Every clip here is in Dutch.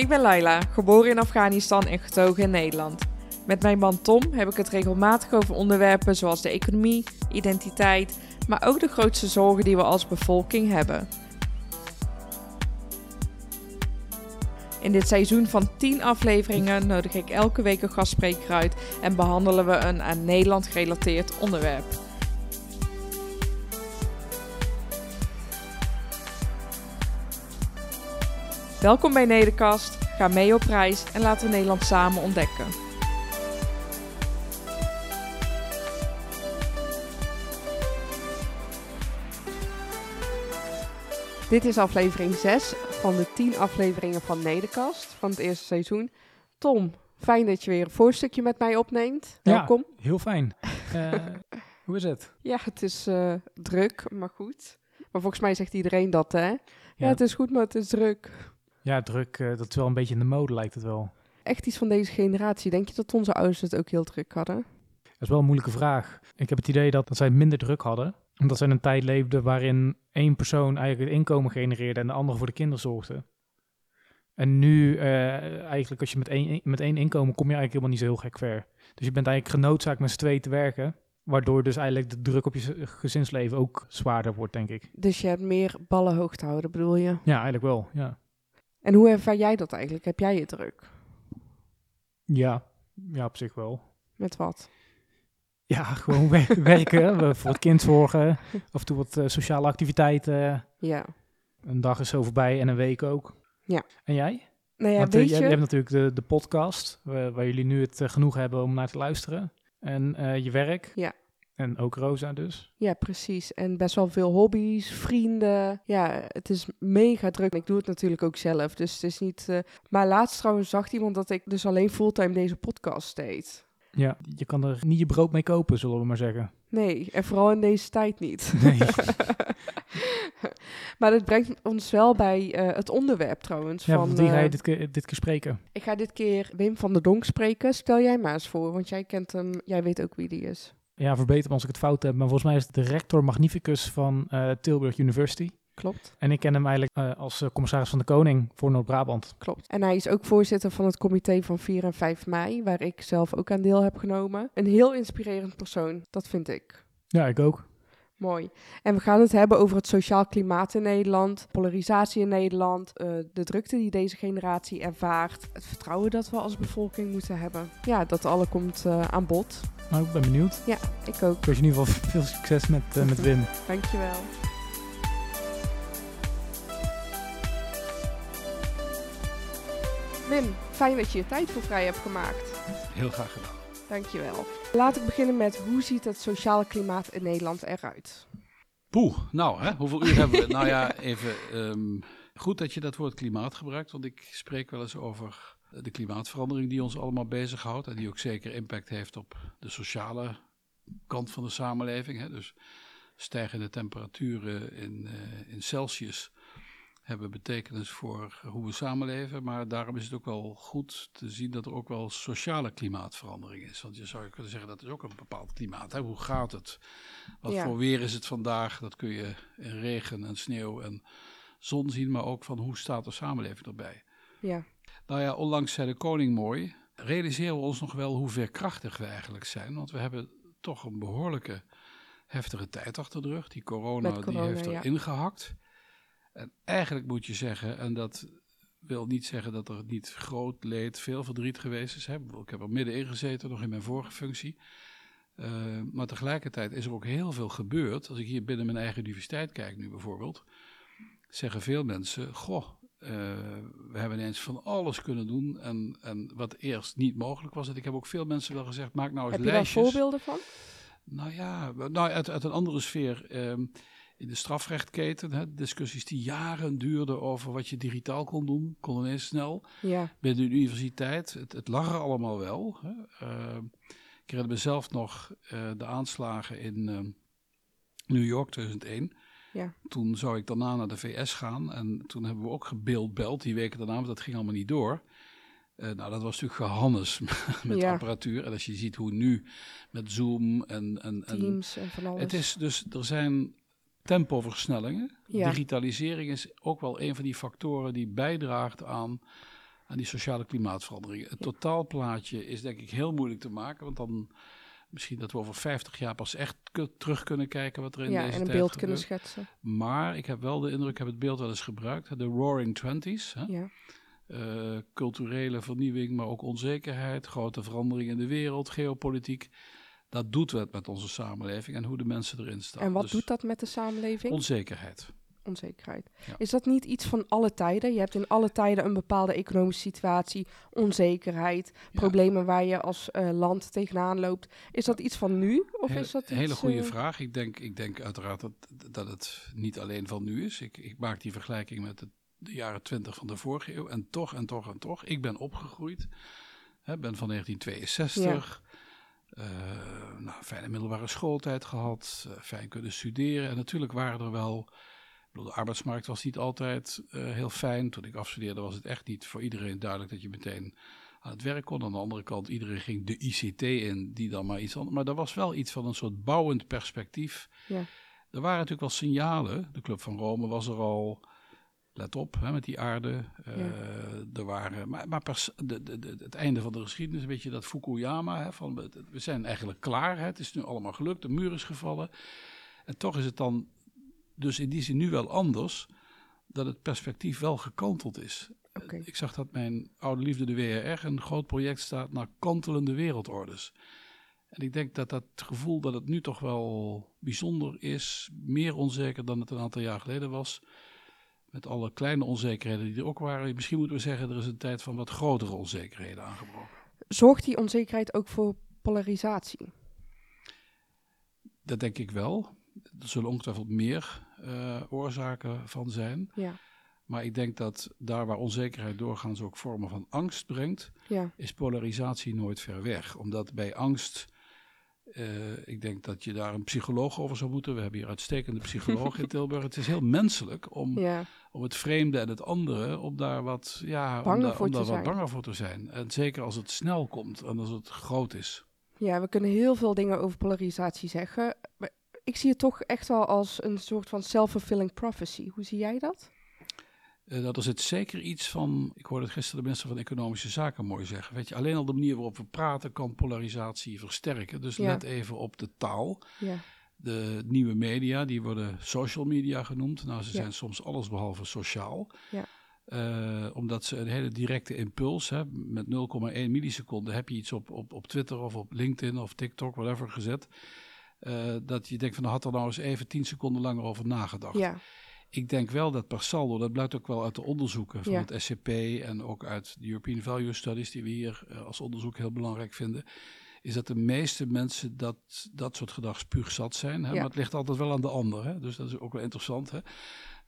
Ik ben Laila, geboren in Afghanistan en getogen in Nederland. Met mijn man Tom heb ik het regelmatig over onderwerpen zoals de economie, identiteit, maar ook de grootste zorgen die we als bevolking hebben. In dit seizoen van 10 afleveringen nodig ik elke week een gastspreker uit en behandelen we een aan Nederland gerelateerd onderwerp. Welkom bij Nederkast, ga mee op reis en laten we Nederland samen ontdekken. Dit is aflevering 6 van de 10 afleveringen van Nederkast van het eerste seizoen. Tom, fijn dat je weer een voorstukje met mij opneemt. Ja. Welkom. Heel fijn. Eh, hoe is het? Ja, het is eh, druk, maar goed. Maar volgens mij zegt iedereen dat, hè? Ja, het is goed, maar het is druk. Ja, druk. eh, dat is wel een beetje in de mode, lijkt het wel. Echt iets van deze generatie. Denk je dat onze ouders het ook heel druk hadden? Dat is wel een moeilijke vraag. Ik heb het idee dat, dat zij minder druk hadden. Omdat zij in een tijd leefden waarin één persoon eigenlijk het inkomen genereerde en de andere voor de kinderen zorgde. En nu, eh, eigenlijk als je met één, met één inkomen kom je eigenlijk helemaal niet zo heel gek ver. Dus je bent eigenlijk genoodzaakt met z'n tweeën te werken. Waardoor dus eigenlijk de druk op je gezinsleven ook zwaarder wordt, denk ik. Dus je hebt meer ballen hoog te houden, bedoel je? Ja, eigenlijk wel. Ja, En hoe ervaar jij dat eigenlijk? Heb jij het druk? ja, ja op zich wel. Met wat? Ja, gewoon wer- werken, we voor het kind zorgen, af en toe wat eh, sociale activiteiten. Ja. Een dag is zo voorbij en een week ook. Ja. En jij? Nou ja, Want eh, weet jij, je... hebt natuurlijk de, de podcast, waar, waar jullie nu het eh, genoeg hebben om naar te luisteren. En je werk. Ja. En ook Rosa dus. Ja, precies. En best wel veel hobby's, vrienden. Ja, het is mega druk. Ik doe het natuurlijk ook zelf, dus het is niet... eh, Maar laatst trouwens zag iemand dat ik dus alleen fulltime deze podcast deed. Ja, je kan er niet je brood mee kopen, zullen we maar zeggen. Nee, en vooral in deze tijd niet. Nee. maar dat brengt ons wel bij eh, het onderwerp trouwens. ja, van, wie ga je eh, dit keer, dit keer spreken? Ik ga dit keer Wim van der Donk spreken. Stel jij maar eens voor, want jij kent hem. Jij weet ook wie die is. Ja, verbeter me als ik het fout heb, maar volgens mij is het de rector magnificus van eh, Tilburg University. Klopt, En ik ken hem eigenlijk eh, als eh, commissaris van de Koning voor Noord-Brabant. klopt. En hij is ook voorzitter van het comité van 4 en 5 mei, waar ik zelf ook aan deel heb genomen. Een heel inspirerend persoon, dat vind ik. Ja, ik ook. Mooi. En we gaan het hebben over het sociaal klimaat in Nederland, polarisatie in Nederland, eh, de drukte die deze generatie ervaart, het vertrouwen dat we als bevolking moeten hebben. Ja, dat alle komt eh, aan bod. Nou, ik ben benieuwd. Ik ook. Ik wens je in ieder geval veel succes met, eh, met Wim. Dankjewel. Wim, fijn dat je je tijd voor vrij hebt gemaakt. Heel graag gedaan. Dankjewel. Laat ik beginnen met hoe ziet het sociale klimaat in Nederland eruit? Poeh, nou, hè, hoeveel uur hebben we? Nou ja, even ehm, goed dat je dat woord klimaat gebruikt, want ik spreek wel eens over de klimaatverandering die ons allemaal bezighoudt en die ook zeker impact heeft op de sociale kant van de samenleving. Hè. Dus stijgende temperaturen in, eh, in Celsius hebben betekenis voor hoe we samenleven, maar daarom is het ook wel goed te zien dat er ook wel sociale klimaatverandering is. Want je zou kunnen zeggen dat is ook een bepaald klimaat. Hè. Hoe gaat het? Wat Ja. voor weer is het vandaag? Dat kun je in regen en sneeuw en zon zien, maar ook van hoe staat de samenleving erbij. Ja, Nou ja, onlangs zei de koning mooi, realiseren we ons nog wel hoe veerkrachtig we eigenlijk zijn. Want we hebben toch een behoorlijke heftige tijd achter de rug. Die corona, die heeft ja. er ingehakt. En eigenlijk moet je zeggen, en dat wil niet zeggen dat er niet groot leed, veel verdriet geweest is. Hè. Ik heb er middenin gezeten, nog in mijn vorige functie. Eh, maar tegelijkertijd is er ook heel veel gebeurd. Als ik hier binnen mijn eigen universiteit kijk nu bijvoorbeeld, zeggen veel mensen, goh, eh, we hebben ineens van alles kunnen doen en, en wat eerst niet mogelijk was. En ik heb ook veel mensen wel gezegd, maak nou eens heb je daar lijstjes. voorbeelden van? Nou ja, nou, uit, uit een andere sfeer. ehm, in de strafrechtketen, hè, discussies die jaren duurden over wat je digitaal kon doen, kon ineens snel. Ja, Binnen de universiteit, het, het lag er allemaal wel. Hè. Ehm, ik herinner mezelf nog eh, de aanslagen in ehm, New York 2001. Ja. Toen zou ik daarna naar de VS gaan en toen hebben we ook gebeeldbeld die weken daarna, maar dat ging allemaal niet door. Eh, nou, dat was natuurlijk gehannes met Ja. apparatuur. En als je ziet hoe nu met Zoom en, en, en teams en van alles. het is dus, er zijn tempoversnellingen. Ja. Digitalisering is ook wel een van die factoren die bijdraagt aan, aan die sociale klimaatverandering. Het totaalplaatje is denk ik heel moeilijk te maken, want dan misschien dat we over 50 jaar pas echt terug kunnen kijken wat er in ja, deze en een tijd beeld gebeurt. kunnen schetsen. Maar ik heb wel de indruk, ik heb het beeld wel eens gebruikt, de Roaring Twenties. Hè? Ja. Eh, culturele vernieuwing, maar ook onzekerheid, grote veranderingen in de wereld, geopolitiek. Dat doet wat met onze samenleving en hoe de mensen erin staan. En wat Dus doet dat met de samenleving? Onzekerheid. Onzekerheid. Ja. Is dat niet iets van alle tijden? Je hebt in alle tijden een bepaalde economische situatie, onzekerheid, problemen waar je als eh, land tegenaan loopt. Is dat iets van nu? Of Heel- is dat een hele iets, goede eh, vraag. Ik denk, ik denk uiteraard dat, dat het niet alleen van nu is. Ik, ik maak die vergelijking met de, de jaren twintig van de vorige eeuw. En toch en toch en toch. Ik ben opgegroeid. Hè, ben van 1962. Eh, nou, fijne middelbare schooltijd gehad. eh, fijn kunnen studeren. En natuurlijk waren er wel... Ik bedoel, de arbeidsmarkt was niet altijd eh, heel fijn. Toen ik afstudeerde was het echt niet voor iedereen duidelijk dat je meteen aan het werk kon. Aan de andere kant, iedereen ging de ICT in, die dan maar iets anders. Maar er was wel iets van een soort bouwend perspectief. Ja. Er waren natuurlijk wel signalen. De Club van Rome was er al. Let op, hè, met die aarde. Eh, Er waren, maar maar pers- de, de, de- het einde van de geschiedenis, weet je, dat Fukuyama, hè, van, we- zijn eigenlijk klaar. Hè, het is nu allemaal gelukt, de muur is gevallen. En toch is het dan, dus in die zin nu wel anders, dat het perspectief wel gekanteld is. Ik zag dat mijn oude liefde, de WRR, een groot project staat naar kantelende wereldordes. En ik denk dat dat gevoel dat het nu toch wel bijzonder is, meer onzeker dan het een aantal jaar geleden was. Met alle kleine onzekerheden die er ook waren. Misschien moeten we zeggen, er is een tijd van wat grotere onzekerheden aangebroken. Zorgt die onzekerheid ook voor polarisatie? Dat denk ik wel. Er zullen ongetwijfeld meer eh, oorzaken van zijn. Ja. Maar ik denk dat daar waar onzekerheid doorgaans ook vormen van angst brengt, Ja. is polarisatie nooit ver weg. Omdat bij angst, eh, ik denk dat je daar een psycholoog over zou moeten. We hebben hier uitstekende psychologen in Tilburg. Het is heel menselijk om, ja. om het vreemde en het andere, om daar wat, ja, om daar, om daar wat banger voor te zijn. En zeker als het snel komt en als het groot is. Ja, we kunnen heel veel dingen over polarisatie zeggen. Maar ik zie het toch echt wel als een soort van self-fulfilling prophecy. Hoe zie jij dat? Eh, dat er zit zeker iets van, ik hoorde het gisteren de minister van Economische Zaken mooi zeggen. Weet je, alleen al de manier waarop we praten kan polarisatie versterken. Dus Ja. let even op de taal. Ja. De nieuwe media, die worden social media genoemd. Nou, ze Ja. zijn soms allesbehalve sociaal. Ja. Eh, omdat ze een hele directe impuls hebben. Met 0,1 milliseconde heb je iets op, op, op Twitter of op LinkedIn of TikTok, whatever, gezet. Eh, dat je denkt van, nou had er nou eens even 10 seconden langer over nagedacht. Ja. Ik denk wel dat per saldo, dat blijkt ook wel uit de onderzoeken van Ja. het SCP en ook uit de European Value Studies, die we hier eh, als onderzoek heel belangrijk vinden, is dat de meeste mensen dat, dat soort gedrag spuugzat zijn. Hè? Ja. Maar het ligt altijd wel aan de ander, hè? dus dat is ook wel interessant. Hè?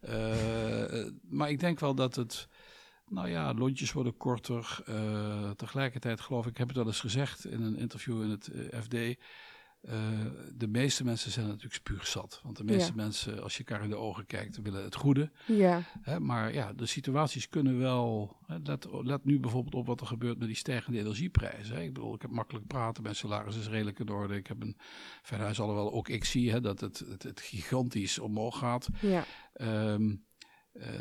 Eh, maar ik denk wel dat het, nou ja, lontjes worden korter. eh, tegelijkertijd geloof ik, ik heb het wel eens gezegd in een interview in het FD. Eh, de meeste mensen zijn natuurlijk spuugzat. Want de meeste Ja. mensen, als je elkaar in de ogen kijkt, willen het goede. Ja. Hè, maar ja, de situaties kunnen wel. Hè, let, let nu bijvoorbeeld op wat er gebeurt met die stijgende energieprijzen. Hè. Ik bedoel, ik heb makkelijk praten, mijn salaris is redelijk in orde. Ik heb een fijn huis, alhoewel ook ik zie hè, dat het, het, het gigantisch omhoog gaat. Ja. Ehm, eh,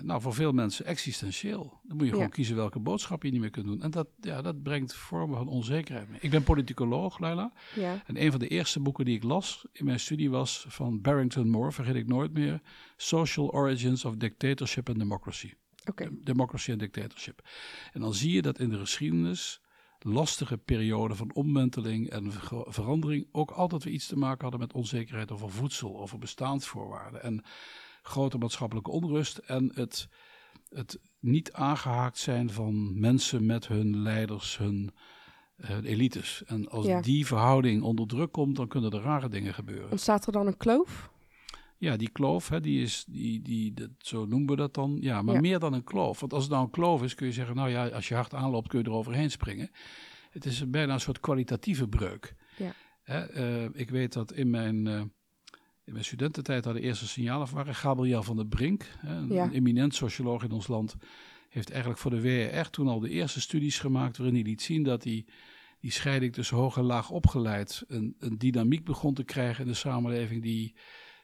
nou, voor veel mensen existentieel. Dan moet je gewoon Ja. kiezen welke boodschap je niet meer kunt doen. En dat, ja, dat brengt vormen van onzekerheid mee. Ik ben politicoloog, Laila. Ja. En een van de eerste boeken die ik las in mijn studie was van Barrington Moore, vergeet ik nooit meer. Social Origins of Dictatorship and Democracy. Oké. Democracy en Dictatorship. En dan zie je dat in de geschiedenis lastige perioden van omwenteling en ver- verandering ook altijd weer iets te maken hadden met onzekerheid over voedsel, over bestaansvoorwaarden en grote maatschappelijke onrust en het, het niet aangehaakt zijn van mensen met hun leiders, hun eh, elites. En als Ja. die verhouding onder druk komt, dan kunnen er rare dingen gebeuren. Ontstaat er dan een kloof? Ja, die kloof, hè, die is, die, die, dat, zo noemen we dat dan. Ja, maar Ja. meer dan een kloof. Want als het nou een kloof is, kun je zeggen, nou ja, als je hard aanloopt, kun je er overheen springen. Het is bijna een soort kwalitatieve breuk. Ja. Hè, eh, ik weet dat in mijn, eh, in mijn studententijd daar de eerste signalen van waren. Gabriel van der Brink, een, Ja. eminent socioloog in ons land, heeft eigenlijk voor de WRR toen al de eerste studies gemaakt waarin hij liet zien dat die, die scheiding tussen hoog en laag opgeleid een, een dynamiek begon te krijgen in de samenleving die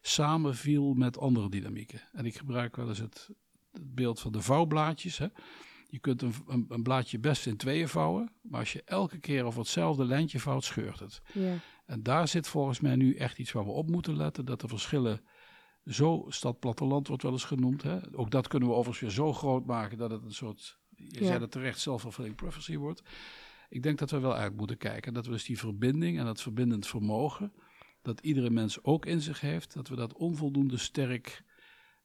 samenviel met andere dynamieken. En ik gebruik wel eens het, het beeld van de vouwblaadjes. Hè. Je kunt een, een, een, blaadje best in tweeën vouwen, maar als je elke keer over hetzelfde lijntje vouwt, scheurt het. Ja. En daar zit volgens mij nu echt iets waar we op moeten letten, dat de verschillen zo, stad-platteland wordt wel eens genoemd, hè? ook dat kunnen we overigens weer zo groot maken dat het een soort, je Ja. zei het terecht, self-fulfilling prophecy wordt. Ik denk dat we wel uit moeten kijken, dat we dus die verbinding en dat verbindend vermogen, dat iedere mens ook in zich heeft, dat we dat onvoldoende sterk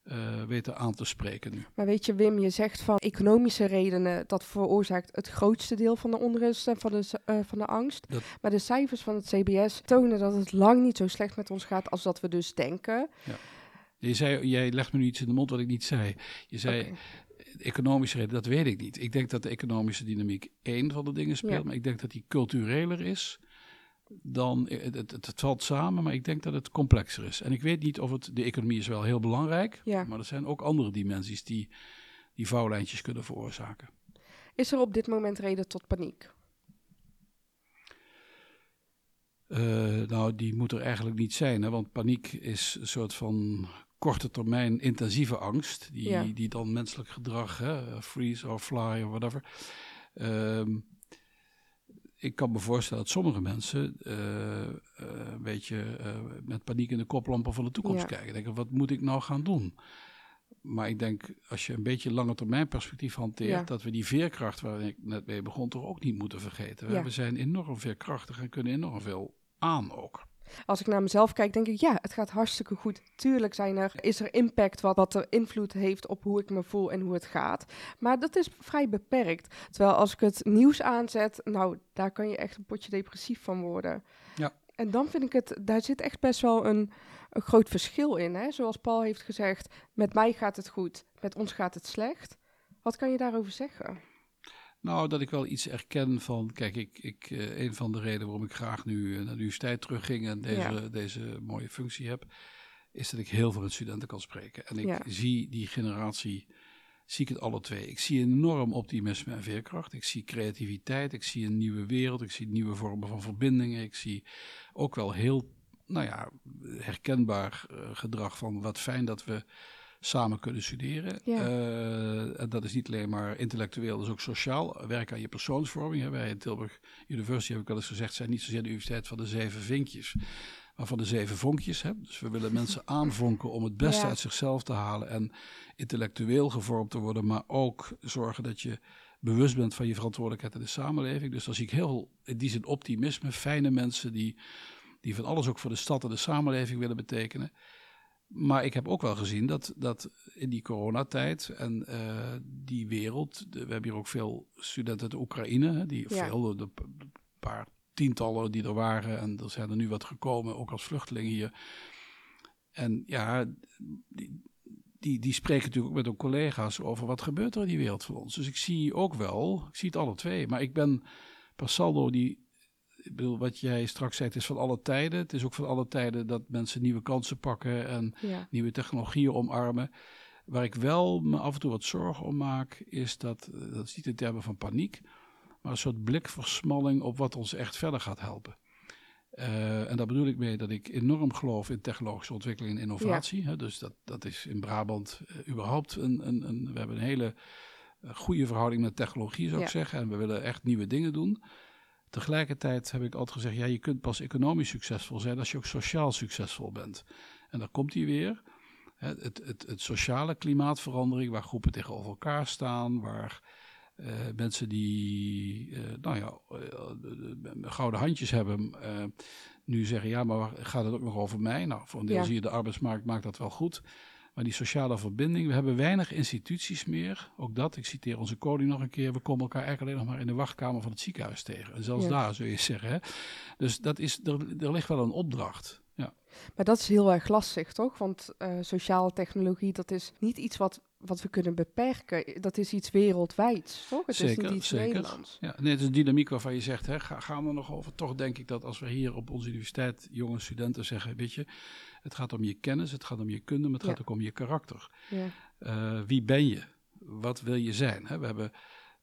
eh, weten aan te spreken nu. Maar weet je, Wim, je zegt van economische redenen, dat veroorzaakt het grootste deel van de onrust en van de, eh, van de angst. Dat- Maar de cijfers van het CBS tonen dat het lang niet zo slecht met ons gaat als dat we dus denken. Je zei, jij legt me nu iets in de mond wat ik niet zei. Je zei, economische reden, dat weet ik niet. Ik denk dat de economische dynamiek één van de dingen speelt, Ja. maar ik denk dat die cultureler is dan, het, het, het valt samen, maar ik denk dat het complexer is. En ik weet niet of het, de economie is wel heel belangrijk, Ja. maar er zijn ook andere dimensies die die vouwlijntjes kunnen veroorzaken. Is er op dit moment reden tot paniek? Eh, nou, die moet er eigenlijk niet zijn, hè, want paniek is een soort van korte termijn intensieve angst, die, Ja. die dan menselijk gedrag, hè, freeze or fly of whatever. Ehm, ik kan me voorstellen dat sommige mensen eh, eh, een beetje eh, met paniek in de koplampen van de toekomst Ja. kijken. Denken, wat moet ik nou gaan doen? Maar ik denk, als je een beetje lange termijn perspectief hanteert, Ja. dat we die veerkracht waar ik net mee begon, toch ook niet moeten vergeten. Ja. We zijn enorm veerkrachtig en kunnen enorm veel aan ook. Als ik naar mezelf kijk, denk ik, ja, het gaat hartstikke goed. Tuurlijk zijn er, is er impact wat, wat er invloed heeft op hoe ik me voel en hoe het gaat. Maar dat is vrij beperkt. Terwijl als ik het nieuws aanzet, nou, daar kan je echt een potje depressief van worden. Ja. En dan vind ik het, daar zit echt best wel een, een groot verschil in. Hè? Zoals Paul heeft gezegd, met mij gaat het goed, met ons gaat het slecht. Wat kan je daarover zeggen? Nou, dat ik wel iets erken van, kijk, ik, ik, eh, een van de redenen waarom ik graag nu eh, naar de universiteit terugging en deze, Ja. deze mooie functie heb, is dat ik heel veel met studenten kan spreken. En ik Ja. zie die generatie, zie ik het alle twee. Ik zie enorm optimisme en veerkracht. Ik zie creativiteit, ik zie een nieuwe wereld, ik zie nieuwe vormen van verbindingen. Ik zie ook wel heel, nou ja, herkenbaar eh, gedrag van wat fijn dat we samen kunnen studeren. Ja. Eh, en dat is niet alleen maar intellectueel, dat is ook sociaal. Werk aan je persoonsvorming. Hè. Wij in Tilburg University, heb ik wel eens gezegd, zijn niet zozeer de universiteit van de zeven vinkjes, maar van de zeven vonkjes. Hè. Dus we willen mensen aanvonken om het beste Ja. uit zichzelf te halen en intellectueel gevormd te worden, maar ook zorgen dat je bewust bent van je verantwoordelijkheid in de samenleving. Dus dan zie ik heel, in die zin optimisme, fijne mensen die, die van alles ook voor de stad en de samenleving willen betekenen. Maar ik heb ook wel gezien dat, dat in die coronatijd en eh, die wereld, we hebben hier ook veel studenten uit de Oekraïne, die Ja. veel, de, paar tientallen die er waren en er zijn er nu wat gekomen, ook als vluchtelingen hier. En ja, die, die, die spreken natuurlijk ook met hun collega's over wat gebeurt er in die wereld van ons. Dus ik zie ook wel, ik zie het alle twee, maar ik ben per saldo die ik bedoel, wat jij straks zei, het is van alle tijden. Het is ook van alle tijden dat mensen nieuwe kansen pakken en Ja, nieuwe technologieën omarmen. Waar ik wel me af en toe wat zorgen om maak, is dat, eh, dat is niet in termen van paniek, maar een soort blikversmalling op wat ons echt verder gaat helpen. Eh, en daar bedoel ik mee dat ik enorm geloof in technologische ontwikkeling en innovatie. Hè, dus dat, dat is in Brabant eh, überhaupt een, een, een. We hebben een hele goede verhouding met technologie, zou ik zeggen. En we willen echt nieuwe dingen doen. Tegelijkertijd heb ik altijd gezegd: ja, je kunt pas economisch succesvol zijn als je ook sociaal succesvol bent. En daar komt hij weer. Het, het, het sociale klimaatverandering, waar groepen tegenover elkaar staan, waar eh, mensen die, eh, nou ja, eh, de- de- gouden handjes hebben, nu zeggen: ja, maar gaat het ook nog over mij? Nou, voor een deel Ja. zie je de arbeidsmarkt maakt dat wel goed. Maar die sociale verbinding, we hebben weinig instituties meer. Ook dat, ik citeer onze koning nog een keer, we komen elkaar eigenlijk alleen nog maar in de wachtkamer van het ziekenhuis tegen. En zelfs Ja. daar zul je zeggen. Hè? Dus dat is, er, er ligt wel een opdracht. Ja. maar dat is heel erg lastig, toch? Want eh, sociale technologie, dat is niet iets wat, wat we kunnen beperken. Dat is iets wereldwijds, toch? Het Zeker, is niet iets zeker. Nederlands. Ja, nee, het is een dynamiek waarvan je zegt, hè, ga, gaan we nog over? Toch denk ik dat als we hier op onze universiteit jonge studenten zeggen, weet je, het gaat om je kennis, het gaat om je kunde, maar het Ja. gaat ook om je karakter. Ja. Eh, wie ben je? Wat wil je zijn? Hè? We hebben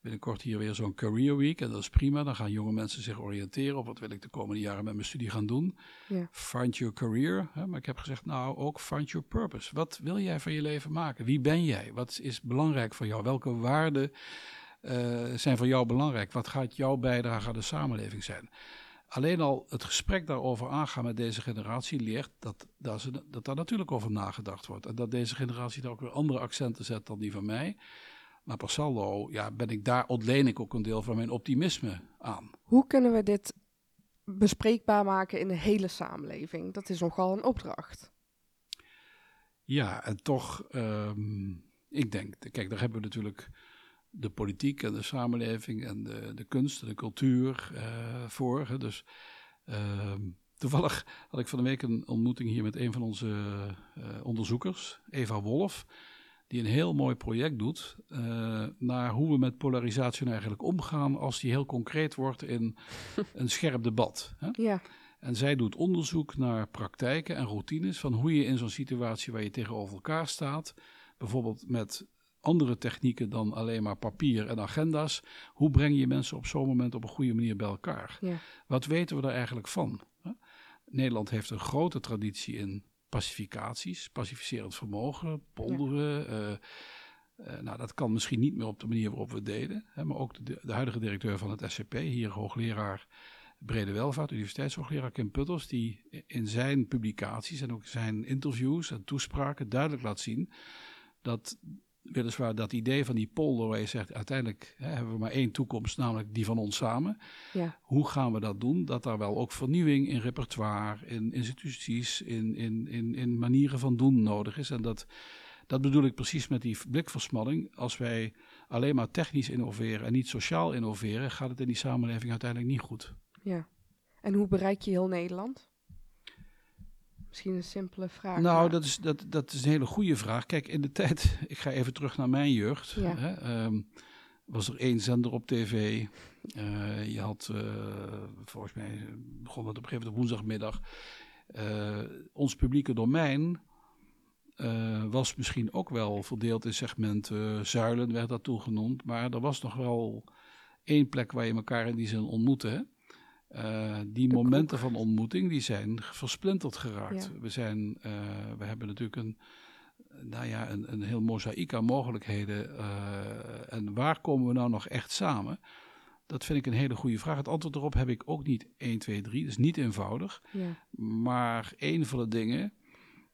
binnenkort hier weer zo'n career week en dat is prima. Dan gaan jonge mensen zich oriënteren op wat wil ik de komende jaren met mijn studie gaan doen. Ja. Find your career. Hè? Maar ik heb gezegd, nou ook find your purpose. Wat wil jij van je leven maken? Wie ben jij? Wat is belangrijk voor jou? Welke waarden eh, zijn voor jou belangrijk? Wat gaat jouw bijdrage aan de samenleving zijn? Alleen al het gesprek daarover aangaan met deze generatie leert dat, dat, ze, dat daar natuurlijk over nagedacht wordt. En dat deze generatie daar ook weer andere accenten zet dan die van mij. Maar per saldo ja, ben ik daar, ontleen ik ook een deel van mijn optimisme aan. Hoe kunnen we dit bespreekbaar maken in de hele samenleving? Dat is nogal een opdracht. Ja, en toch, um, ik denk, kijk, daar hebben we natuurlijk de politiek en de samenleving en de, de kunst en de cultuur uh, voor. Hè. Dus uh, toevallig had ik van de week een ontmoeting hier met een van onze uh, onderzoekers, Eva Wolf, die een heel mooi project doet uh, naar hoe we met polarisatie nou eigenlijk omgaan als die heel concreet wordt in een scherp debat. Hè. Ja. En zij doet onderzoek naar praktijken en routines van hoe je in zo'n situatie waar je tegenover elkaar staat, bijvoorbeeld met andere technieken dan alleen maar papier en agenda's. Hoe breng je mensen op zo'n moment op een goede manier bij elkaar? Ja. Wat weten we daar eigenlijk van? Nederland heeft een grote traditie in pacificaties, pacificerend vermogen, polderen. Ja. Uh, uh, nou, dat kan misschien niet meer op de manier waarop we het deden. Hè, maar ook de, de, huidige directeur van het SCP, hier hoogleraar Brede Welvaart, universiteitshoogleraar Kim Putters, die in zijn publicaties en ook zijn interviews en toespraken duidelijk laat zien dat weliswaar dat idee van die polder waar je zegt, uiteindelijk hè, hebben we maar één toekomst, namelijk die van ons samen. Ja. Hoe gaan we dat doen? Dat daar wel ook vernieuwing in repertoire, in instituties, in, in, in, in manieren van doen nodig is. En dat, dat bedoel ik precies met die blikversmalling. Als wij alleen maar technisch innoveren en niet sociaal innoveren, gaat het in die samenleving uiteindelijk niet goed. Ja. En hoe bereik je heel Nederland? Misschien een simpele vraag. Nou, maar... dat is, dat, dat is een hele goede vraag. Kijk, in de tijd, ik ga even terug naar mijn jeugd. Ja. Hè, um, was er één zender op tv. Uh, je had, uh, volgens mij, begon het op een gegeven moment woensdagmiddag. Uh, ons publieke domein was misschien ook wel verdeeld in segmenten. Zuilen werd dat toen genoemd. Maar er was nog wel één plek waar je elkaar in die zin ontmoette. Uh, die De momenten van ontmoeting die zijn versplinterd geraakt. Ja. We, zijn, uh, we hebben natuurlijk een, nou ja, een, een heel mozaïek aan mogelijkheden. Uh, en waar komen we nou nog echt samen? Dat vind ik een hele goede vraag. Het antwoord erop heb ik ook niet 1, 2, 3. Dat is niet eenvoudig. Ja. Maar een van de dingen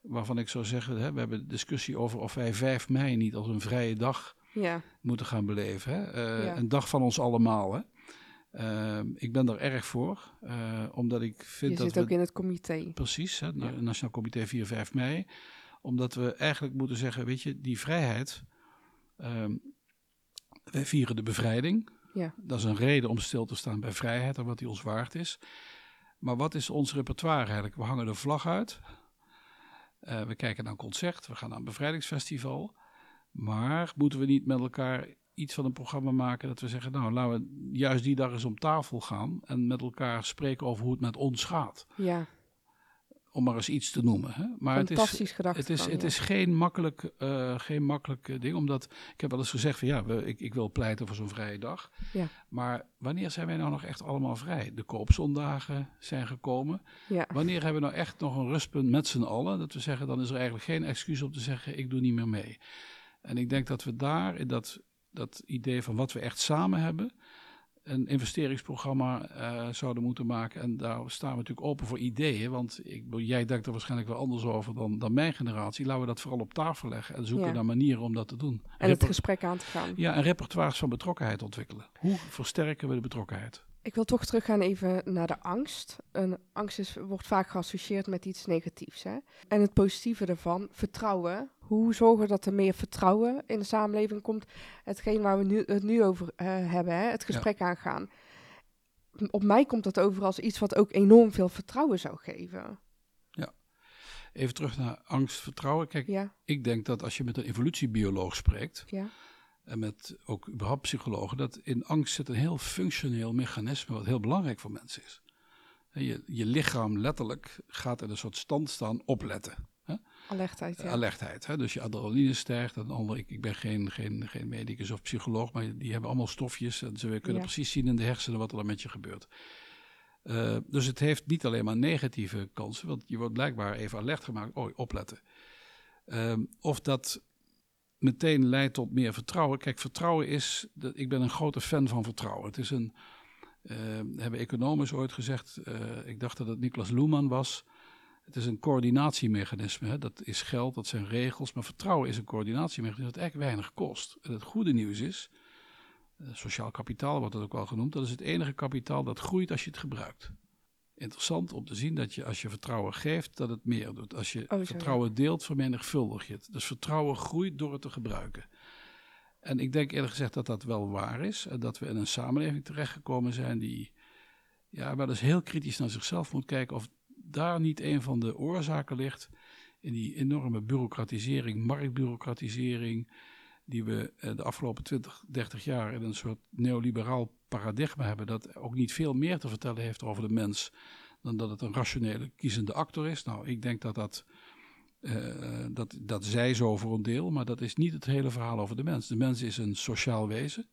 waarvan ik zou zeggen... Hè, we hebben de discussie over of wij 5 mei niet als een vrije dag Ja. moeten gaan beleven. Hè? Een dag van ons allemaal, hè? Uh, ik ben daar erg voor, uh, omdat ik vind Je dat zit we... ook in het comité. Precies, Ja. Nationaal Comité 4, 5 mei. Omdat we eigenlijk moeten zeggen, weet je, die vrijheid... Um, wij vieren de bevrijding. Ja. Dat is een reden om stil te staan bij vrijheid en wat die ons waard is. Maar wat is ons repertoire eigenlijk? We hangen de vlag uit. Uh, we kijken naar een concert, we gaan naar een bevrijdingsfestival. Maar moeten we niet met elkaar iets van een programma maken dat we zeggen, nou laten we juist die dag eens om tafel gaan en met elkaar spreken over hoe het met ons gaat. Ja. Om maar eens iets te noemen. Hè? Maar het is, gedacht. het is, het is geen makkelijk, uh, geen makkelijk uh, ding, omdat ik heb wel eens gezegd van ja, we, ik, ik wil pleiten voor zo'n vrije dag. Ja. Maar wanneer zijn wij nou nog echt allemaal vrij? De koopzondagen zijn gekomen. Ja. Wanneer hebben we nou echt nog een rustpunt met z'n allen? Dat we zeggen, dan is er eigenlijk geen excuus om te zeggen, ik doe niet meer mee. En ik denk dat we daar in dat dat idee van wat we echt samen hebben, een investeringsprogramma uh, zouden moeten maken. En daar staan we natuurlijk open voor ideeën, want ik, jij denkt er waarschijnlijk wel anders over dan, dan mijn generatie. Laten we dat vooral op tafel leggen en zoeken Ja. naar manieren om dat te doen. En het gesprek aan te gaan. ja, en repertoires van betrokkenheid ontwikkelen. Hoe versterken we de betrokkenheid? Ik wil toch teruggaan even naar de angst. Een angst is, wordt vaak geassocieerd met iets negatiefs. Hè? En het positieve ervan, vertrouwen. Hoe zorgen dat er meer vertrouwen in de samenleving komt? Hetgeen waar we nu, het nu over uh, hebben, hè? het gesprek ja. aangaan. Op mij komt dat over als iets wat ook enorm veel vertrouwen zou geven. Ja. Even terug naar angst, vertrouwen. Kijk, ja. ik denk dat als je met een evolutiebioloog spreekt... Ja en met ook überhaupt psychologen, dat in angst zit een heel functioneel mechanisme wat heel belangrijk voor mensen is. Je, je lichaam letterlijk gaat in een soort stand staan opletten. Alertheid, ja. Alertheid. Hè? Dus je adrenaline stijgt. En andere, ik, ik ben geen, geen, geen medicus of psycholoog, maar die hebben allemaal stofjes. En ze kunnen Ja. precies zien in de hersenen wat er dan met je gebeurt. Uh, dus het heeft niet alleen maar negatieve kansen, want je wordt blijkbaar even alert gemaakt. Oh, opletten. Um, of dat meteen leidt tot meer vertrouwen. Kijk, vertrouwen is, dat, ik ben een grote fan van vertrouwen. Het is een, uh, hebben economen ooit gezegd, uh, ik dacht dat het Niklas Luhmann was. Het is een coördinatiemechanisme. Hè? Dat is geld, dat zijn regels. Maar vertrouwen is een coördinatiemechanisme dat eigenlijk weinig kost. En het goede nieuws is, uh, sociaal kapitaal wordt dat ook wel genoemd, dat is het enige kapitaal dat groeit als je het gebruikt. Interessant om te zien dat je als je vertrouwen geeft, dat het meer doet. Als je oh, vertrouwen deelt, vermenigvuldig je het. Dus vertrouwen groeit door het te gebruiken. En ik denk eerlijk gezegd dat dat wel waar is. En dat we in een samenleving terechtgekomen zijn die ja, wel eens heel kritisch naar zichzelf moet kijken of daar niet een van de oorzaken ligt in die enorme bureaucratisering, marktbureaucratisering, die we eh, de afgelopen 20, 30 jaar in een soort neoliberaal paradigma hebben, dat ook niet veel meer te vertellen heeft over de mens dan dat het een rationele kiezende actor is. Nou, ik denk dat dat, uh, dat, dat zij zo voor een deel, maar dat is niet het hele verhaal over de mens. De mens is een sociaal wezen,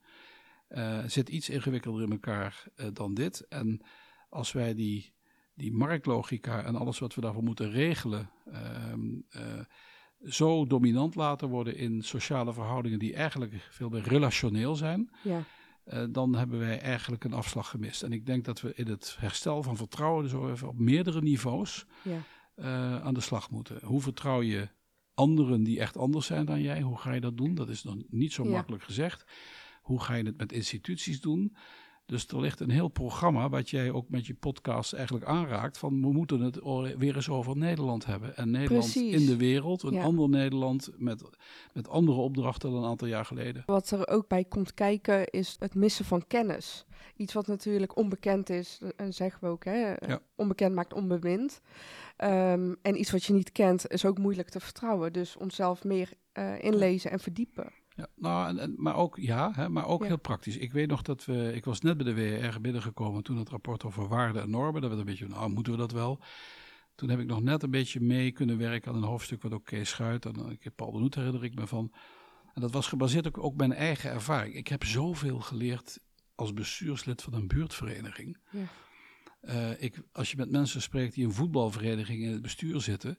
uh, zit iets ingewikkelder in elkaar dan dit. En als wij die, die marktlogica en alles wat we daarvoor moeten regelen, uh, zo dominant laten worden in sociale verhoudingen die eigenlijk veel meer relationeel zijn, ja. uh, dan hebben wij eigenlijk een afslag gemist. En ik denk dat we in het herstel van vertrouwen zo even op meerdere niveaus ja. uh, aan de slag moeten. Hoe vertrouw je anderen die echt anders zijn dan jij? Hoe ga je dat doen? Dat is dan niet zo ja. makkelijk gezegd. Hoe ga je het met instituties doen? Dus er ligt een heel programma wat jij ook met je podcast eigenlijk aanraakt. Van we moeten het weer eens over Nederland hebben. En Nederland Precies. in de wereld. Een ja. ander Nederland met, met andere opdrachten dan een aantal jaar geleden. Wat er ook bij komt kijken is het missen van kennis. Iets wat natuurlijk onbekend is, en zeggen we ook, hè? Ja. onbekend maakt onbemind. Um, en iets wat je niet kent is ook moeilijk te vertrouwen. Dus onszelf meer uh, inlezen en verdiepen. Ja, nou, en, en, maar ook, ja, hè, maar ook ja. heel praktisch. Ik weet nog dat we, ik was net bij de WR binnengekomen toen het rapport over waarden en normen, dat werd een beetje, nou, moeten we dat wel? Toen heb ik nog net een beetje mee kunnen werken aan een hoofdstuk wat ook Kees Schuit en ik heb Paul de Noet herinner ik me van. En dat was gebaseerd ook op mijn eigen ervaring. Ik heb zoveel geleerd als bestuurslid van een buurtvereniging. Ja. Uh, ik, als je met mensen spreekt die een voetbalvereniging in het bestuur zitten,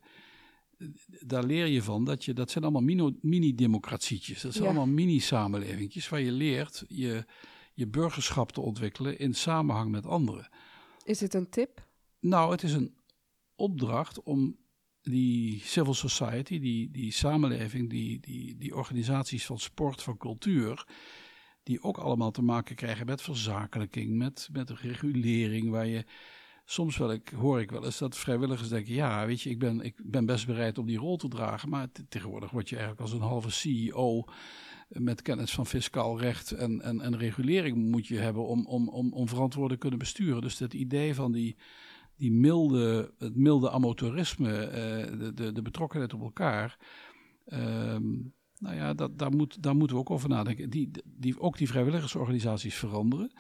daar leer je van dat je, dat zijn allemaal mini-democratietjes. Dat zijn ja. allemaal mini-samenlevingjes waar je leert je, je burgerschap te ontwikkelen in samenhang met anderen. Is het een tip? Nou, het is een opdracht om die civil society, die, die samenleving, die, die, die organisaties van sport, van cultuur, die ook allemaal te maken krijgen met verzakelijking, met, met regulering, waar je soms wel ik, hoor ik wel eens dat vrijwilligers denken: ja, weet je, ik ben, ik ben best bereid om die rol te dragen. Maar tegenwoordig word je eigenlijk als een halve CEO met kennis van fiscaal recht en, en, en regulering moet je hebben om, om, om, om verantwoord te kunnen besturen. Dus het idee van die, die milde, het milde amateurisme, uh, de, de, de betrokkenheid op elkaar. Um, nou ja, dat, daar, moet, daar moeten we ook over nadenken. Die, die, ook die vrijwilligersorganisaties veranderen.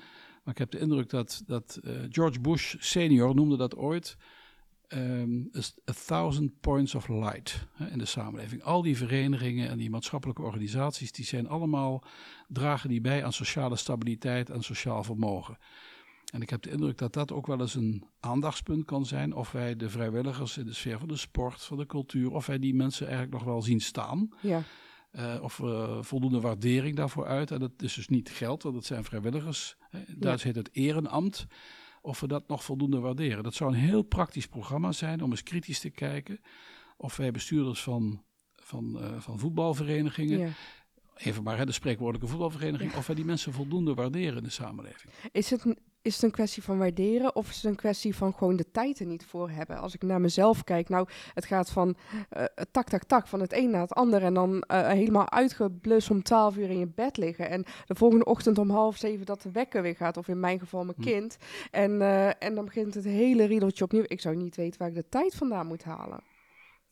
Maar ik heb de indruk dat, dat uh, George Bush senior noemde dat ooit um, a thousand points of light hè, in de samenleving. Al die verenigingen en die maatschappelijke organisaties, die zijn allemaal, dragen die bij aan sociale stabiliteit en sociaal vermogen. En ik heb de indruk dat dat ook wel eens een aandachtspunt kan zijn. Of wij de vrijwilligers in de sfeer van de sport, van de cultuur, of wij die mensen eigenlijk nog wel zien staan. Ja. Uh, of uh, voldoende waardering daarvoor uit. En dat is dus niet geld, want dat zijn vrijwilligers. In Duits ja. heet het erenamt. Of we dat nog voldoende waarderen. Dat zou een heel praktisch programma zijn om eens kritisch te kijken. Of wij bestuurders van, van, uh, van voetbalverenigingen. Ja. Even maar hè, de spreekwoordelijke voetbalvereniging. Ja. Of wij die mensen voldoende waarderen in de samenleving. Is het is het een kwestie van waarderen of is het een kwestie van gewoon de tijd er niet voor hebben? Als ik naar mezelf kijk, nou, het gaat van uh, tak, tak, tak, van het een naar het ander en dan uh, helemaal uitgeblust om twaalf uur in je bed liggen en de volgende ochtend om half zeven dat de wekker weer gaat, of in mijn geval mijn hm. kind. En, uh, en dan begint het hele riedeltje opnieuw. Ik zou niet weten waar ik de tijd vandaan moet halen.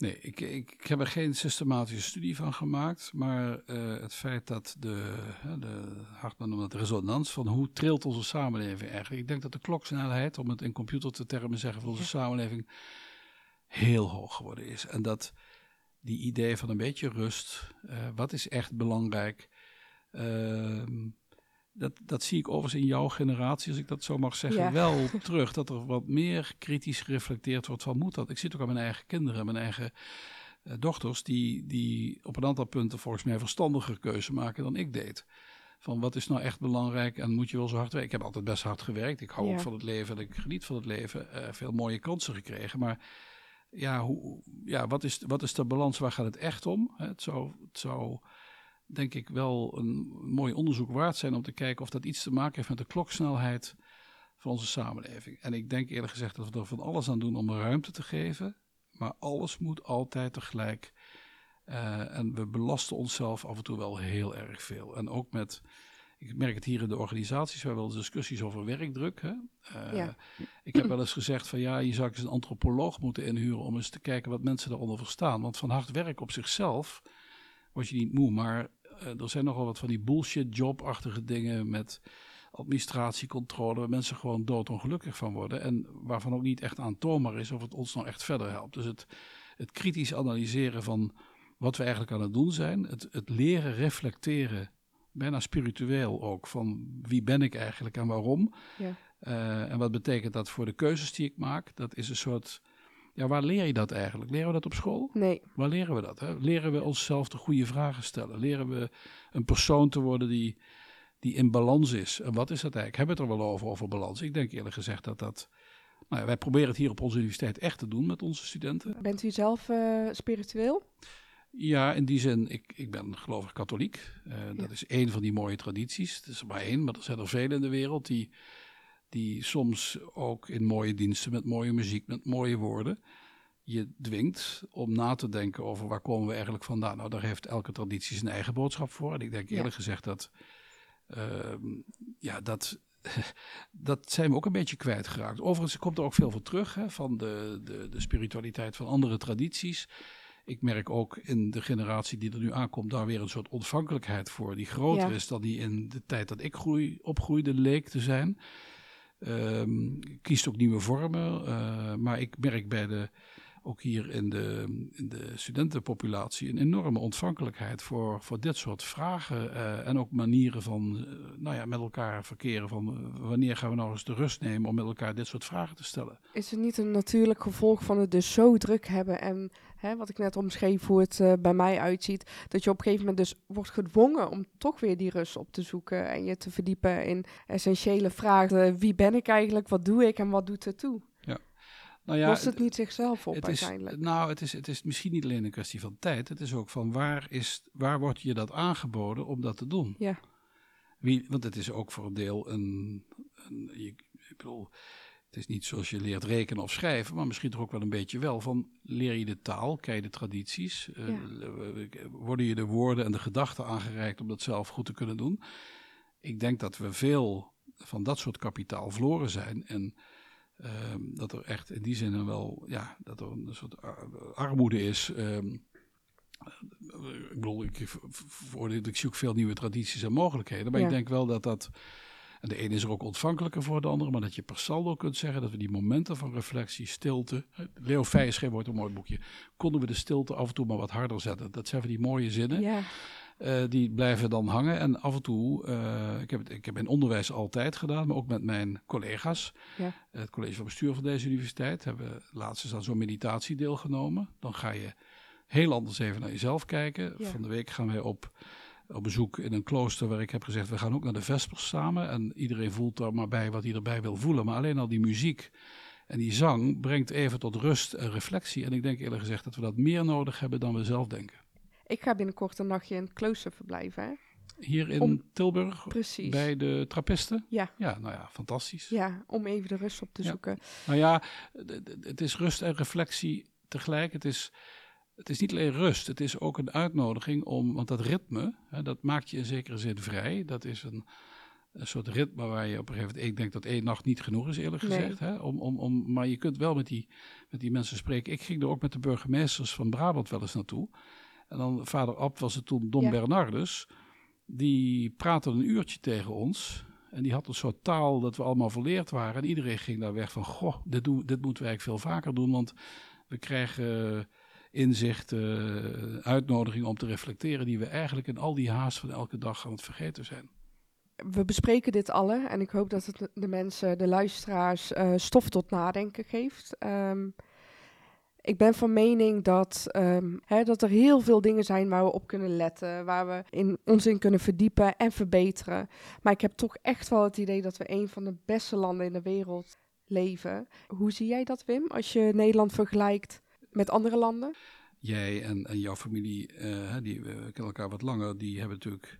Nee, ik, ik, ik, heb er geen systematische studie van gemaakt. Maar uh, het feit dat de, de Hartman noemt het resonans van hoe trilt onze samenleving eigenlijk. Ik denk dat de kloksnelheid, om het in computertermen zeggen, van onze samenleving heel hoog geworden is. En dat die idee van een beetje rust, uh, wat is echt belangrijk, uh, dat, dat zie ik overigens in jouw generatie, als ik dat zo mag zeggen, ja. wel terug. Dat er wat meer kritisch gereflecteerd wordt van moet dat. Ik zit ook aan mijn eigen kinderen, mijn eigen eh, dochters die, die op een aantal punten volgens mij verstandiger keuze maken dan ik deed. Van wat is nou echt belangrijk en moet je wel zo hard werken? Ik heb altijd best hard gewerkt. Ik hou Ja. ook van het leven en ik geniet van het leven. Eh, veel mooie kansen gekregen. Maar ja, hoe, ja wat, is, wat is de balans? Waar gaat het echt om? Het zou, het zou denk ik wel een mooi onderzoek waard zijn om te kijken of dat iets te maken heeft met de kloksnelheid van onze samenleving. En ik denk eerlijk gezegd dat we er van alles aan doen om ruimte te geven. Maar alles moet altijd tegelijk. Eh, en we belasten onszelf af en toe wel heel erg veel. En ook met, ik merk het hier in de organisaties, we hebben wel discussies over werkdruk. Hè? Eh, Ja. Ik heb wel eens gezegd van ja, je zou eens een antropoloog moeten inhuren om eens te kijken wat mensen daaronder verstaan. Want van hard werk op zichzelf word je niet moe. Maar er zijn nogal wat van die bullshit jobachtige dingen met administratiecontrole, waar mensen gewoon doodongelukkig van worden. En waarvan ook niet echt aantoonbaar is of het ons nou echt verder helpt. Dus het, het kritisch analyseren van wat we eigenlijk aan het doen zijn, het, het leren reflecteren, bijna spiritueel ook, van wie ben ik eigenlijk en waarom. Ja. Eh, en wat betekent dat voor de keuzes die ik maak? Dat is een soort. Ja, waar leer je dat eigenlijk? Leren we dat op school? Nee, Waar leren we dat? Hè? Leren we onszelf de goede vragen stellen? Leren we een persoon te worden die, die in balans is? En wat is dat eigenlijk? Hebben we het er wel over, over balans? Ik denk eerlijk gezegd dat dat... Nou ja, wij proberen het hier op onze universiteit echt te doen met onze studenten. bent u zelf eh, spiritueel? Ja, in die zin, ik, ik ben gelovig katholiek. Eh, dat is één van die mooie tradities. Het is er maar één, maar er zijn er vele in de wereld die, die soms ook in mooie diensten, met mooie muziek, met mooie woorden, je dwingt om na te denken over waar komen we eigenlijk vandaan. Nou, daar heeft elke traditie zijn eigen boodschap voor. En ik denk Ja. eerlijk gezegd dat, ehm, ja, dat, dat zijn we ook een beetje kwijtgeraakt. Overigens komt er ook veel voor terug, hè, van de, de, de spiritualiteit van andere tradities. Ik merk ook in de generatie die er nu aankomt, daar weer een soort ontvankelijkheid voor, die groter Ja. is dan die in de tijd dat ik groei, opgroeide leek te zijn. Ehm, kiest ook nieuwe vormen, eh, maar ik merk bij de, ook hier in de, in de studentenpopulatie een enorme ontvankelijkheid voor, voor dit soort vragen eh, en ook manieren van eh, nou ja, met elkaar verkeren van eh, wanneer gaan we nou eens de rust nemen om met elkaar dit soort vragen te stellen. Is het niet een natuurlijk gevolg van het dus zo druk hebben en hè, wat ik net omschreef hoe het bij mij uitziet, dat je op een gegeven moment dus wordt gedwongen om toch weer die rust op te zoeken en je te verdiepen in essentiële vragen. Wie ben ik eigenlijk? Wat doe ik en wat doet het toe? Nou ja, Lost het niet zichzelf op het is, uiteindelijk? nou, het is, het is misschien niet alleen een kwestie van tijd. Het is ook van waar, is, waar wordt je dat aangeboden om dat te doen? Ja. Wie, want het is ook voor een deel een. een je, ik bedoel, het is niet zoals je leert rekenen of schrijven, maar misschien toch ook wel een beetje wel. Van leer je de taal, ken je de tradities, eh, worden je de woorden en de gedachten aangereikt om dat zelf goed te kunnen doen. Ik denk dat we veel van dat soort kapitaal verloren zijn. En ehm, dat er echt in die zin dan wel, ja, dat er een soort ar- armoede is. ehm, ik bedoel, ik, ik zie ook veel nieuwe tradities en mogelijkheden. Maar Ja. ik denk wel dat dat. En de ene is er ook ontvankelijker voor de andere. Maar dat je per saldo kunt zeggen dat we die momenten van reflectie, stilte. Leo Feijen schreef ooit een mooi boekje. Konden we de stilte af en toe maar wat harder zetten? Dat zijn van die mooie zinnen. Ja, Eh, die blijven dan hangen. En af en toe, eh, ik, heb het, ik heb in onderwijs altijd gedaan, maar ook met mijn collega's. Ja. Het college van bestuur van deze universiteit hebben laatst eens aan zo'n meditatie deelgenomen. Dan ga je heel anders even naar jezelf kijken. Ja. Van de week gaan wij op, op bezoek in een klooster waar ik heb gezegd, we gaan ook naar de Vespers samen. En iedereen voelt er maar bij wat hij erbij wil voelen. Maar alleen al die muziek en die zang brengt even tot rust en reflectie. En ik denk eerlijk gezegd dat we dat meer nodig hebben dan we zelf denken. Ik ga binnenkort een nachtje in het klooster verblijven. Hier in Om- Tilburg, Precies. bij de trappisten? Ja. Ja, nou ja, fantastisch. Ja, om even de rust op te Ja. zoeken. Nou ja, het is rust en reflectie tegelijk. Het is, het is niet alleen rust, het is ook een uitnodiging om, want dat ritme, hè, dat maakt je in zekere zin vrij. Dat is een, een soort ritme waar je op een gegeven moment, ik denk dat één nacht niet genoeg is eerlijk Nee. gezegd. Hè, om, om, om, maar je kunt wel met die, met die mensen spreken. Ik ging er ook met de burgemeesters van Brabant wel eens naartoe. En dan vader Ab was het toen Don Ja. Bernardus. Die praatte een uurtje tegen ons. En die had een soort taal dat we allemaal verleerd waren. En iedereen ging daar weg van, goh, dit, doen, dit moeten we eigenlijk veel vaker doen. Want we krijgen eh, inzicht, eh, uitnodiging om te reflecteren... die we eigenlijk in al die haast van elke dag aan het vergeten zijn. We bespreken dit alle en ik hoop dat het de mensen, de luisteraars, eh, stof tot nadenken geeft. Ehm, Ik ben van mening dat, ehm, hè, dat er heel veel dingen zijn waar we op kunnen letten, waar we in ons in kunnen verdiepen en verbeteren. Maar ik heb toch echt wel het idee dat we een van de beste landen in de wereld leven. Hoe zie jij dat, Wim, als je Nederland vergelijkt met andere landen? Jij en, jouw familie, uh, die uh, kennen elkaar wat langer, die hebben natuurlijk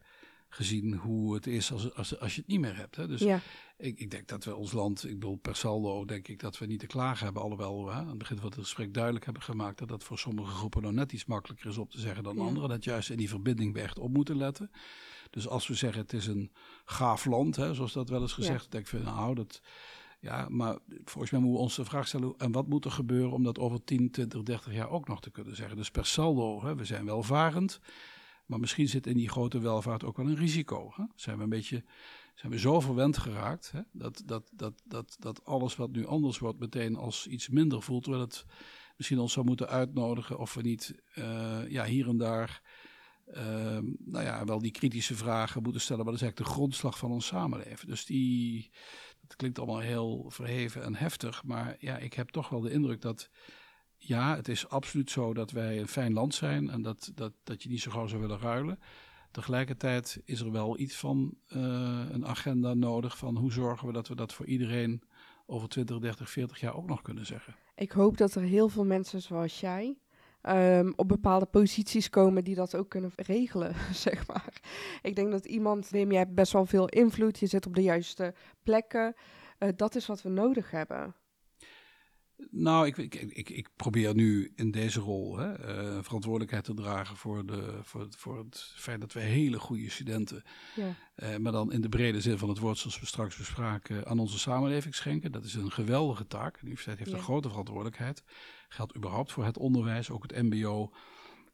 gezien hoe het is als, als, als je het niet meer hebt. Hè? Dus Ja, ik, ik denk dat we ons land, ik bedoel per saldo, denk ik dat we niet te klagen hebben. Alhoewel we hè, aan het begin van het gesprek duidelijk hebben gemaakt dat dat voor sommige groepen nog net iets makkelijker is op te zeggen dan Ja. anderen. Dat juist in die verbinding we echt op moeten letten. Dus als we zeggen het is een gaaf land, hè, zoals dat wel eens gezegd, denk ik van nou dat... Ja, maar volgens mij moeten we ons de vraag stellen: en wat moet er gebeuren om dat over 10, 20, 30 jaar ook nog te kunnen zeggen? Dus per saldo, hè, we zijn welvarend, maar misschien zit in die grote welvaart ook wel een risico. Hè? Zijn we een beetje zijn we zo verwend geraakt hè? Dat, dat, dat, dat, dat alles wat nu anders wordt meteen als iets minder voelt, terwijl het misschien ons zou moeten uitnodigen of we niet eh, ja, hier en daar. eh, nou ja, wel die kritische vragen moeten stellen, maar dat is eigenlijk de grondslag van ons samenleven. Dus die, dat klinkt allemaal heel verheven en heftig, maar ja, ik heb toch wel de indruk dat, ja, het is absoluut zo dat wij een fijn land zijn en dat, dat, dat je niet zo gauw zou willen ruilen. Tegelijkertijd is er wel iets van eh, een agenda nodig van hoe zorgen we dat we dat voor iedereen over 20, 30, 40 jaar ook nog kunnen zeggen. ik hoop dat er heel veel mensen zoals jij ehm, op bepaalde posities komen die dat ook kunnen regelen, zeg maar. Ik denk dat iemand, Wim, jij hebt best wel veel invloed, je zit op de juiste plekken. Eh, dat is wat we nodig hebben. Nou, ik, ik, ik, ik probeer nu in deze rol hè, eh, verantwoordelijkheid te dragen voor, de, voor, het, voor het feit dat we hele goede studenten, Ja, eh, maar dan in de brede zin van het woord zoals we straks bespraken, aan onze samenleving schenken. Dat is een geweldige taak. De universiteit heeft Ja. een grote verantwoordelijkheid. Geldt überhaupt voor het onderwijs, ook het mbo.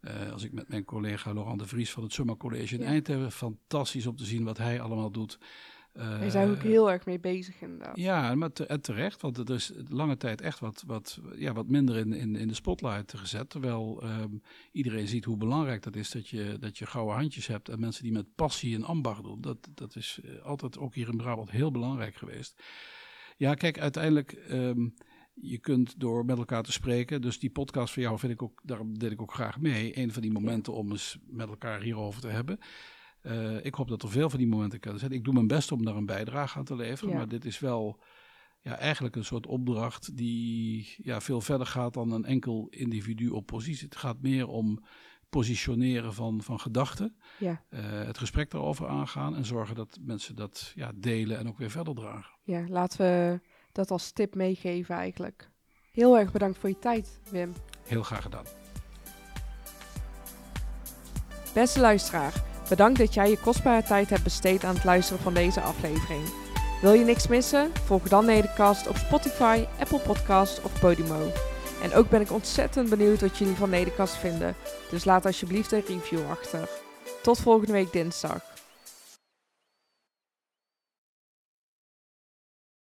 Eh, als ik met mijn collega Laurent de Vries van het Summa College in Ja. Eindhoven, fantastisch om te zien wat hij allemaal doet. Daar zijn we ook Eh, heel erg mee bezig inderdaad. ja, maar en terecht, want er is lange tijd echt wat, wat, ja, wat minder in, in, in de spotlight gezet. Terwijl ehm, iedereen ziet hoe belangrijk dat is dat je, dat je gouden handjes hebt en mensen die met passie een ambacht doen. Dat, dat is eh, altijd ook hier in Brabant heel belangrijk geweest. Ja, kijk, uiteindelijk, ehm, je kunt door met elkaar te spreken. Dus die podcast van jou vind ik ook, daarom deed ik ook graag mee. Een van die momenten om eens met elkaar hierover te hebben. Eh, ik hoop dat er veel van die momenten kunnen zijn. Ik doe mijn best om daar een bijdrage aan te leveren. Ja. Maar dit is wel ja, eigenlijk een soort opdracht die ja, veel verder gaat dan een enkel individu op positie. Het gaat meer om positioneren van, van gedachten. Ja, eh, het gesprek daarover aangaan en zorgen dat mensen dat ja, delen en ook weer verder dragen. ja, laten we dat als tip meegeven eigenlijk. Heel erg bedankt voor je tijd, Wim. Heel graag gedaan. Beste luisteraar, bedankt dat jij je kostbare tijd hebt besteed aan het luisteren van deze aflevering. Wil je niks missen? Volg dan Nedercast op Spotify, Apple Podcast of Podimo. En ook ben ik ontzettend benieuwd wat jullie van Nedercast vinden. Dus laat alsjeblieft een review achter. Tot volgende week dinsdag.